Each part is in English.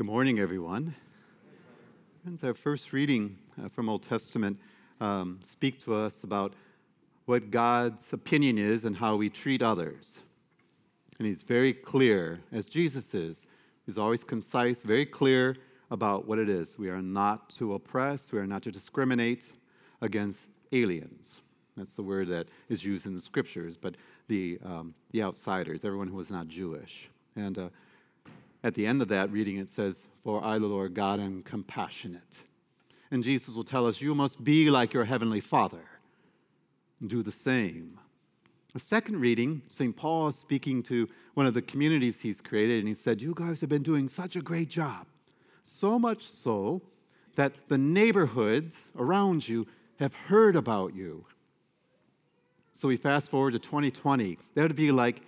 Good morning, everyone. Friends, our first reading uh, from Old Testament um, speak to us about what God's opinion is and how we treat others. And he's very clear, as Jesus is. He's always concise, very clear about what it is. We are not to oppress, we are not to discriminate against aliens. That's the word that is used in the scriptures, but the, um, the outsiders, everyone who is not Jewish. And uh, at the end of that reading, it says, For I, the Lord God, am compassionate. And Jesus will tell us, You must be like your heavenly Father. Do the same. A second reading, St. Paul is speaking to one of the communities he's created, and he said, You guys have been doing such a great job. So much so that the neighborhoods around you have heard about you. So we fast forward to 2020. That would be like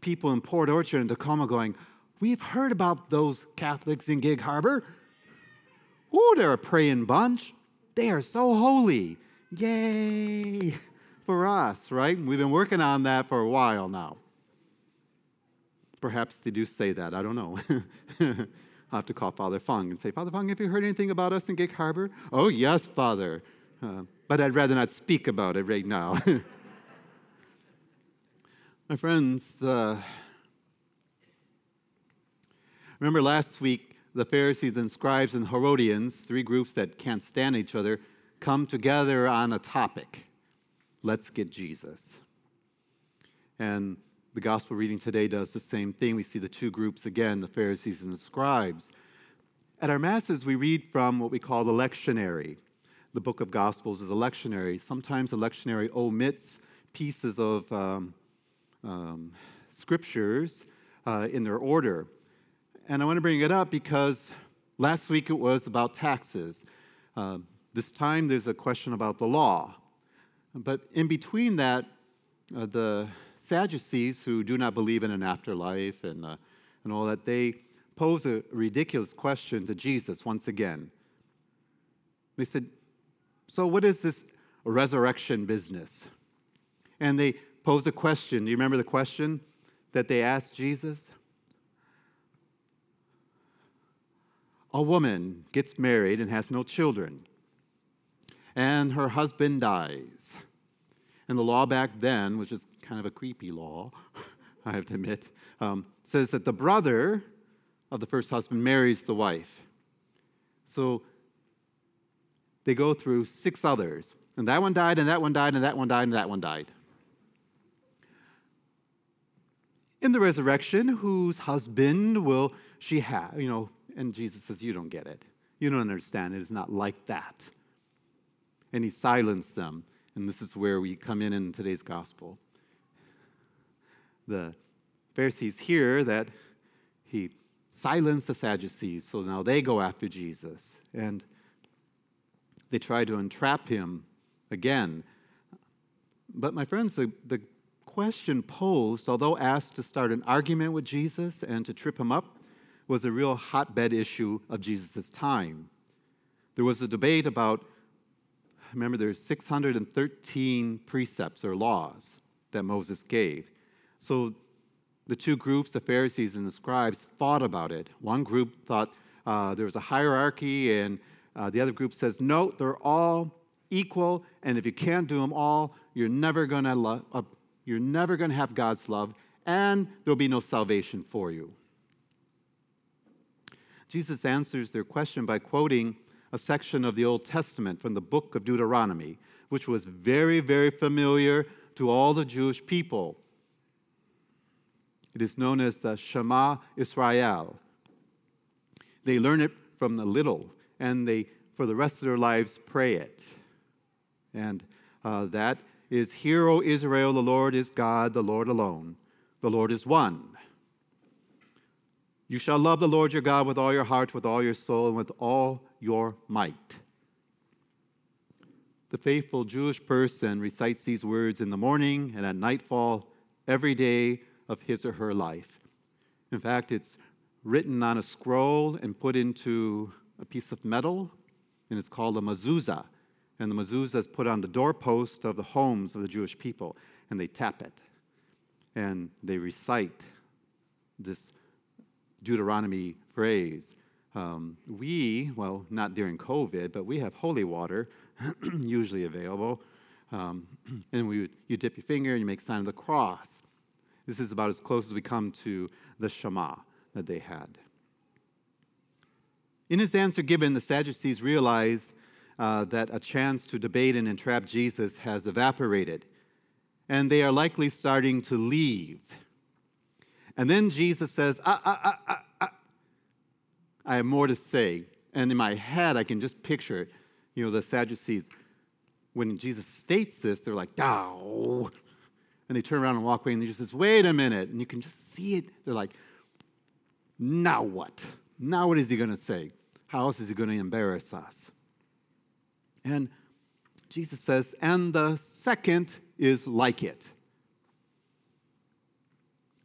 people in Port Orchard and Tacoma going, We've heard about those Catholics in Gig Harbor. Oh, they're a praying bunch. They are so holy. Yay for us, right? We've been working on that for a while now. Perhaps they do say that. I don't know. I'll have to call Father Fung and say, Father Fung, have you heard anything about us in Gig Harbor? Oh, yes, Father. Uh, but I'd rather not speak about it right now. My friends, the Remember last week, the Pharisees and scribes and Herodians, three groups that can't stand each other, come together on a topic. Let's get Jesus. And the gospel reading today does the same thing. We see the two groups again, the Pharisees and the scribes. At our Masses, we read from what we call the lectionary. The book of Gospels is a lectionary. Sometimes the lectionary omits pieces of um, um, scriptures uh, in their order. And I want to bring it up because last week it was about taxes. Uh, this time there's a question about the law. But in between that, uh, the Sadducees, who do not believe in an afterlife and, uh, and all that, they pose a ridiculous question to Jesus once again. They said, So, what is this resurrection business? And they pose a question. Do you remember the question that they asked Jesus? A woman gets married and has no children, and her husband dies. And the law back then, which is kind of a creepy law, I have to admit, um, says that the brother of the first husband marries the wife. So they go through six others. And that one died, and that one died, and that one died, and that one died. In the resurrection, whose husband will she have? You know, and Jesus says, You don't get it. You don't understand. It is not like that. And he silenced them. And this is where we come in in today's gospel. The Pharisees hear that he silenced the Sadducees, so now they go after Jesus. And they try to entrap him again. But, my friends, the, the question posed, although asked to start an argument with Jesus and to trip him up, was a real hotbed issue of Jesus' time. There was a debate about, remember, there's 613 precepts or laws that Moses gave. So the two groups, the Pharisees and the scribes, fought about it. One group thought uh, there was a hierarchy, and uh, the other group says, no, they're all equal, and if you can't do them all, you're never going to lo- uh, you're never going to have God's love, and there'll be no salvation for you. Jesus answers their question by quoting a section of the Old Testament from the book of Deuteronomy, which was very, very familiar to all the Jewish people. It is known as the Shema Israel. They learn it from the little, and they, for the rest of their lives, pray it. And uh, that is Hear, O Israel, the Lord is God, the Lord alone. The Lord is one. You shall love the Lord your God with all your heart, with all your soul, and with all your might. The faithful Jewish person recites these words in the morning and at nightfall every day of his or her life. In fact, it's written on a scroll and put into a piece of metal, and it's called a mezuzah. And the mezuzah is put on the doorpost of the homes of the Jewish people, and they tap it. And they recite this Deuteronomy phrase Um, we, well, not during COVID, but we have holy water usually available. Um, and we, you dip your finger and you make sign of the cross. This is about as close as we come to the Shema that they had. In his answer given, the Sadducees realized uh, that a chance to debate and entrap Jesus has evaporated, and they are likely starting to leave. And then Jesus says, ah, ah, ah, ah. I have more to say. And in my head, I can just picture, you know, the Sadducees. When Jesus states this, they're like, "Dow," and they turn around and walk away, and he just says, "Wait a minute!" And you can just see it. They're like, "Now what? Now what is he going to say? How else is he going to embarrass us?" And Jesus says, "And the second is like it."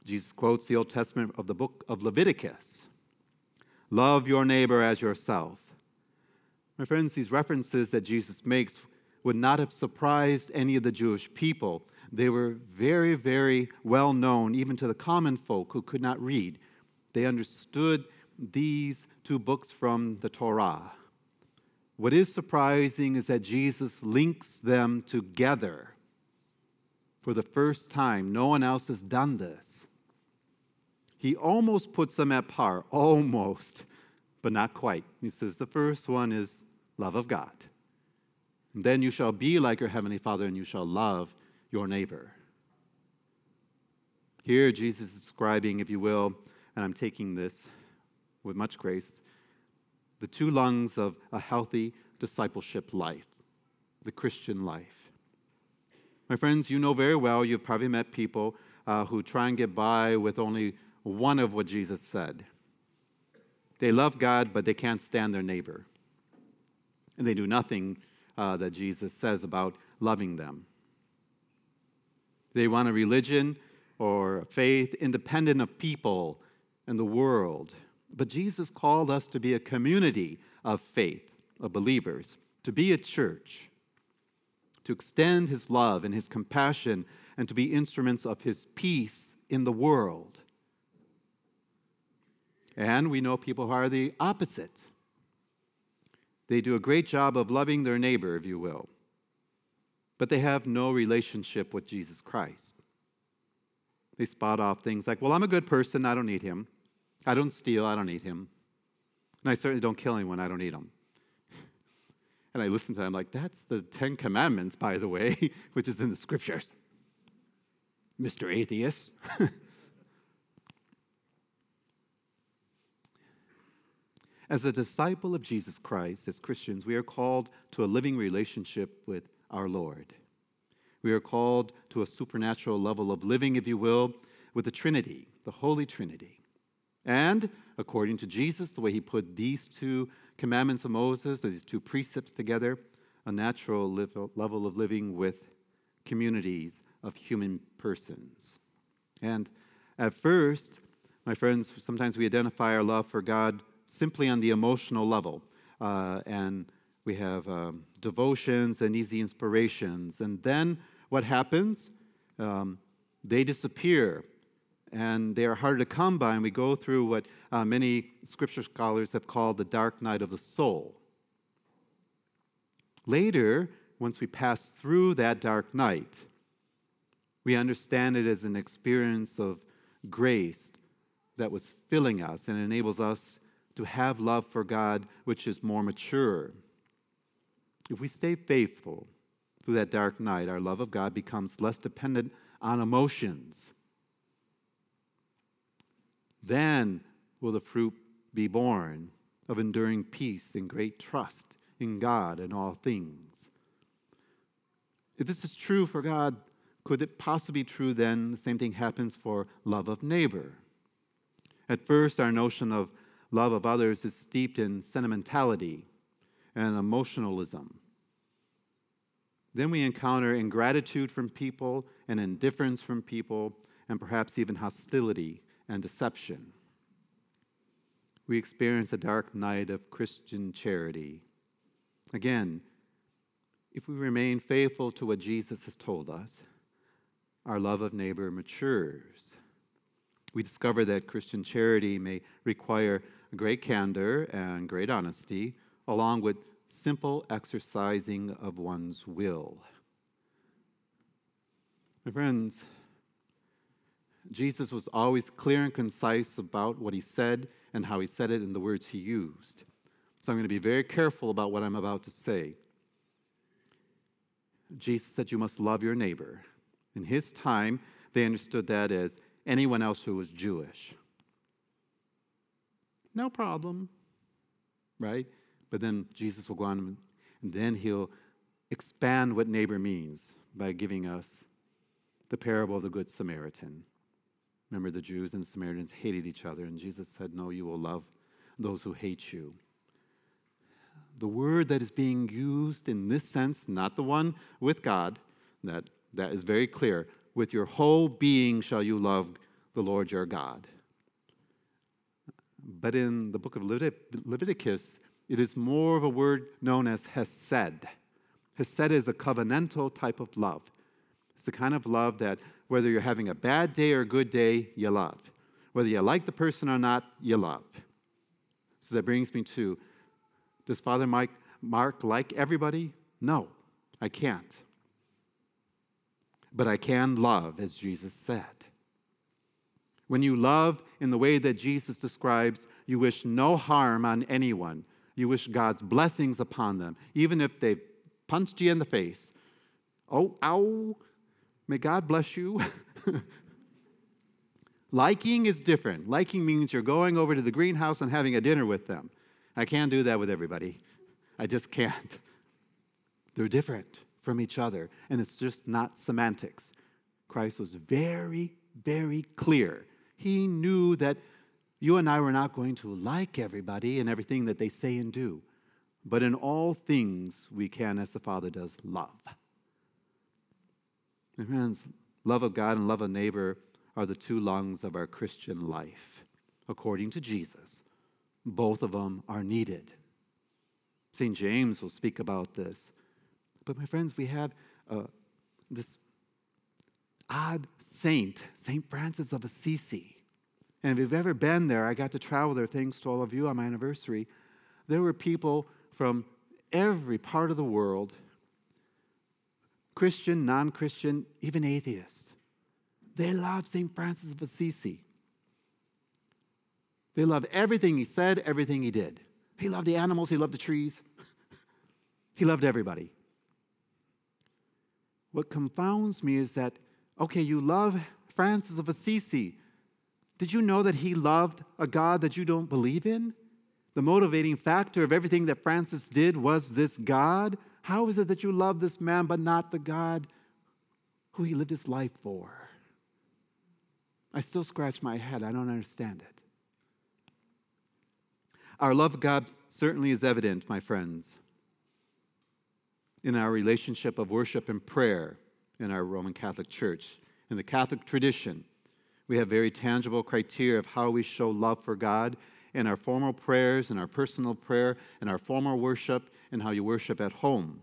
Jesus quotes the Old Testament of the book of Leviticus Love your neighbor as yourself. My friends, these references that Jesus makes would not have surprised any of the Jewish people. They were very, very well known, even to the common folk who could not read. They understood these two books from the Torah. What is surprising is that Jesus links them together for the first time. No one else has done this. He almost puts them at par, almost, but not quite. He says the first one is love of God. And then you shall be like your heavenly Father, and you shall love your neighbor. Here, Jesus is describing, if you will, and I'm taking this with much grace, the two lungs of a healthy discipleship life, the Christian life. My friends, you know very well, you've probably met people uh, who try and get by with only one of what Jesus said. They love God, but they can't stand their neighbor. And they do nothing uh, that Jesus says about loving them. They want a religion or a faith independent of people and the world. But Jesus called us to be a community of faith, of believers, to be a church, to extend his love and his compassion, and to be instruments of his peace in the world. And we know people who are the opposite. They do a great job of loving their neighbor, if you will, but they have no relationship with Jesus Christ. They spot off things like, well, I'm a good person, I don't need him. I don't steal, I don't need him. And I certainly don't kill anyone, I don't need him. And I listen to them like, that's the Ten Commandments, by the way, which is in the scriptures. Mr. Atheist. As a disciple of Jesus Christ, as Christians, we are called to a living relationship with our Lord. We are called to a supernatural level of living, if you will, with the Trinity, the Holy Trinity. And according to Jesus, the way he put these two commandments of Moses, these two precepts together, a natural level of living with communities of human persons. And at first, my friends, sometimes we identify our love for God simply on the emotional level. Uh, and we have um, devotions and easy inspirations. And then what happens? Um, they disappear and they are harder to come by. And we go through what uh, many scripture scholars have called the dark night of the soul. Later, once we pass through that dark night, we understand it as an experience of grace that was filling us and enables us to have love for God which is more mature. If we stay faithful through that dark night, our love of God becomes less dependent on emotions. Then will the fruit be born of enduring peace and great trust in God and all things. If this is true for God, could it possibly be true then the same thing happens for love of neighbor? At first, our notion of love of others is steeped in sentimentality and emotionalism. Then we encounter ingratitude from people and indifference from people, and perhaps even hostility and deception. We experience a dark night of Christian charity. Again, if we remain faithful to what Jesus has told us, our love of neighbor matures. We discover that Christian charity may require great candor and great honesty, along with simple exercising of one's will. My friends, Jesus was always clear and concise about what he said and how he said it in the words he used. So I'm going to be very careful about what I'm about to say. Jesus said, You must love your neighbor. In his time, they understood that as anyone else who was Jewish. No problem, right? But then Jesus will go on and then he'll expand what neighbor means by giving us the parable of the Good Samaritan. Remember, the Jews and Samaritans hated each other, and Jesus said, No, you will love those who hate you. The word that is being used in this sense, not the one with God, that, that is very clear. With your whole being shall you love the Lord your God. But in the book of Leviticus, it is more of a word known as hesed. Hesed is a covenantal type of love. It's the kind of love that whether you're having a bad day or a good day, you love. Whether you like the person or not, you love. So that brings me to does Father Mike, Mark like everybody? No, I can't. But I can love as Jesus said. When you love in the way that Jesus describes, you wish no harm on anyone. You wish God's blessings upon them, even if they punched you in the face. Oh, ow, May God bless you. Liking is different. Liking means you're going over to the greenhouse and having a dinner with them. I can't do that with everybody. I just can't. They're different from each other, and it's just not semantics. Christ was very, very clear. He knew that you and I were not going to like everybody and everything that they say and do, but in all things we can, as the Father does, love. My friends, love of God and love of neighbor are the two lungs of our Christian life, according to Jesus. Both of them are needed. St. James will speak about this. But, my friends, we have uh, this odd saint, St. Francis of Assisi. And if you've ever been there, I got to travel there thanks to all of you on my anniversary. There were people from every part of the world Christian, non Christian, even atheist. They love St. Francis of Assisi. They love everything he said, everything he did. He loved the animals, he loved the trees, he loved everybody. What confounds me is that, okay, you love Francis of Assisi. Did you know that he loved a God that you don't believe in? The motivating factor of everything that Francis did was this God how is it that you love this man but not the God who he lived his life for? I still scratch my head. I don't understand it. Our love of God certainly is evident, my friends, in our relationship of worship and prayer in our Roman Catholic Church. In the Catholic tradition, we have very tangible criteria of how we show love for God in our formal prayers, in our personal prayer, in our formal worship, and how you worship at home.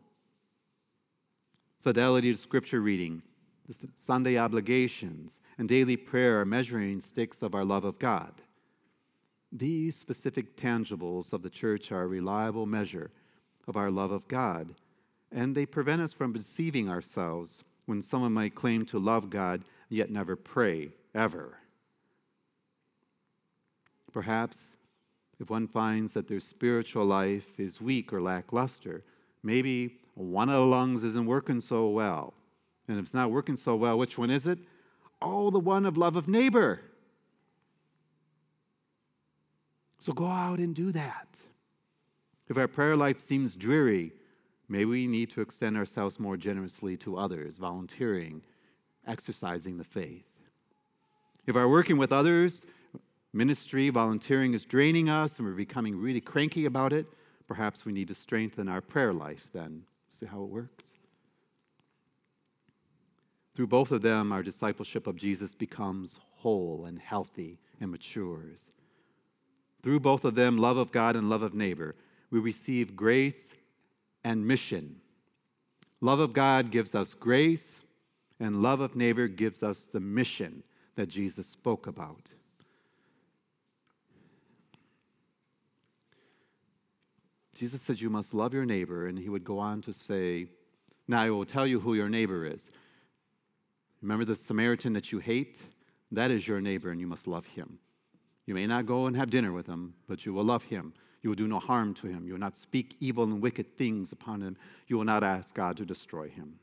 Fidelity to scripture reading, the Sunday obligations, and daily prayer are measuring sticks of our love of God. These specific tangibles of the church are a reliable measure of our love of God, and they prevent us from deceiving ourselves when someone might claim to love God yet never pray, ever. Perhaps if one finds that their spiritual life is weak or lackluster, maybe one of the lungs isn't working so well. And if it's not working so well, which one is it? Oh, the one of love of neighbor. So go out and do that. If our prayer life seems dreary, maybe we need to extend ourselves more generously to others, volunteering, exercising the faith. If our working with others ministry, volunteering is draining us and we're becoming really cranky about it, perhaps we need to strengthen our prayer life then. See how it works? Through both of them, our discipleship of Jesus becomes whole and healthy and matures. Through both of them, love of God and love of neighbor, we receive grace and mission. Love of God gives us grace, and love of neighbor gives us the mission that Jesus spoke about. Jesus said, You must love your neighbor. And he would go on to say, Now I will tell you who your neighbor is. Remember the Samaritan that you hate? That is your neighbor, and you must love him. You may not go and have dinner with him, but you will love him. You will do no harm to him. You will not speak evil and wicked things upon him. You will not ask God to destroy him.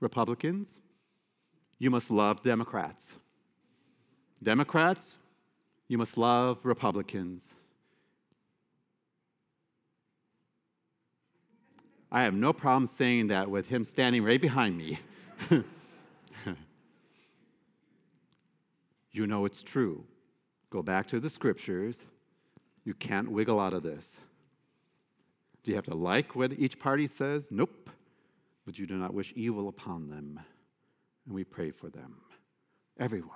Republicans, you must love Democrats. Democrats, you must love Republicans. I have no problem saying that with him standing right behind me. you know it's true. Go back to the scriptures. You can't wiggle out of this. Do you have to like what each party says? Nope. But you do not wish evil upon them. And we pray for them. Everyone.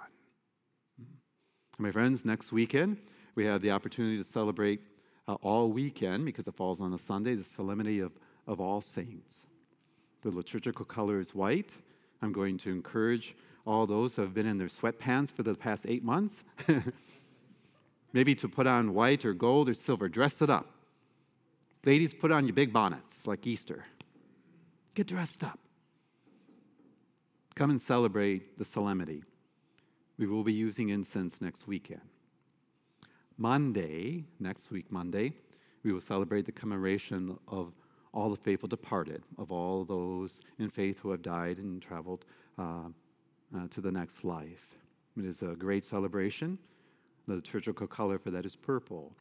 My friends, next weekend, we have the opportunity to celebrate uh, all weekend because it falls on a Sunday, the solemnity of of all saints. The liturgical color is white. I'm going to encourage all those who have been in their sweatpants for the past eight months, maybe to put on white or gold or silver. Dress it up. Ladies, put on your big bonnets like Easter. Get dressed up. Come and celebrate the solemnity. We will be using incense next weekend. Monday, next week, Monday, we will celebrate the commemoration of all the faithful departed, of all those in faith who have died and traveled uh, uh, to the next life. It is a great celebration. The liturgical color for that is purple.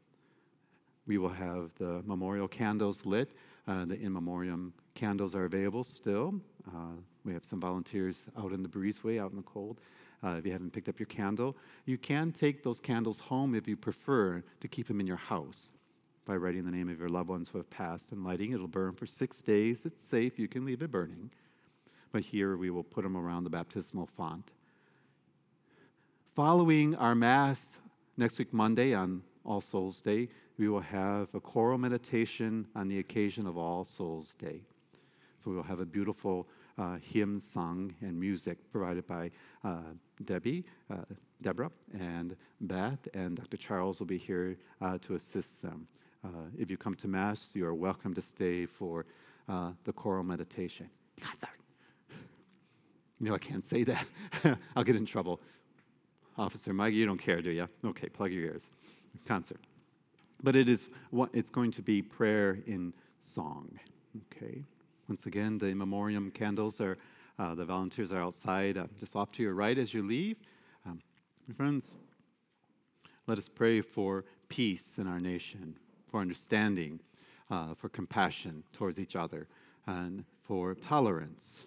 We will have the memorial candles lit. Uh, the in memoriam candles are available still. Uh, we have some volunteers out in the breezeway, out in the cold. Uh, if you haven't picked up your candle, you can take those candles home if you prefer to keep them in your house by writing the name of your loved ones who have passed and lighting. It'll burn for six days. It's safe. You can leave it burning. But here we will put them around the baptismal font. Following our Mass next week, Monday, on All Souls Day, we will have a choral meditation on the occasion of All Souls Day. So we will have a beautiful uh, hymn sung and music provided by uh, Debbie, uh, Deborah, and Beth, and Dr. Charles will be here uh, to assist them. Uh, if you come to Mass, you are welcome to stay for uh, the choral meditation. Concert. You know, I can't say that. I'll get in trouble. Officer Mike, you don't care, do you? Okay, plug your ears. Concert. But it is what it's going to be prayer in song. Okay. Once again, the memoriam candles are uh, the volunteers are outside, uh, just off to your right as you leave. Um, friends, let us pray for peace in our nation, for understanding, uh, for compassion towards each other, and for tolerance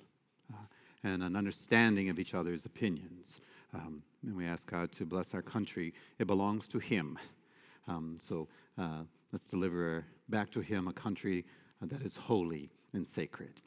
uh, and an understanding of each other's opinions. Um, and we ask God to bless our country. It belongs to Him. Um, so uh, let's deliver back to Him a country that is holy and sacred.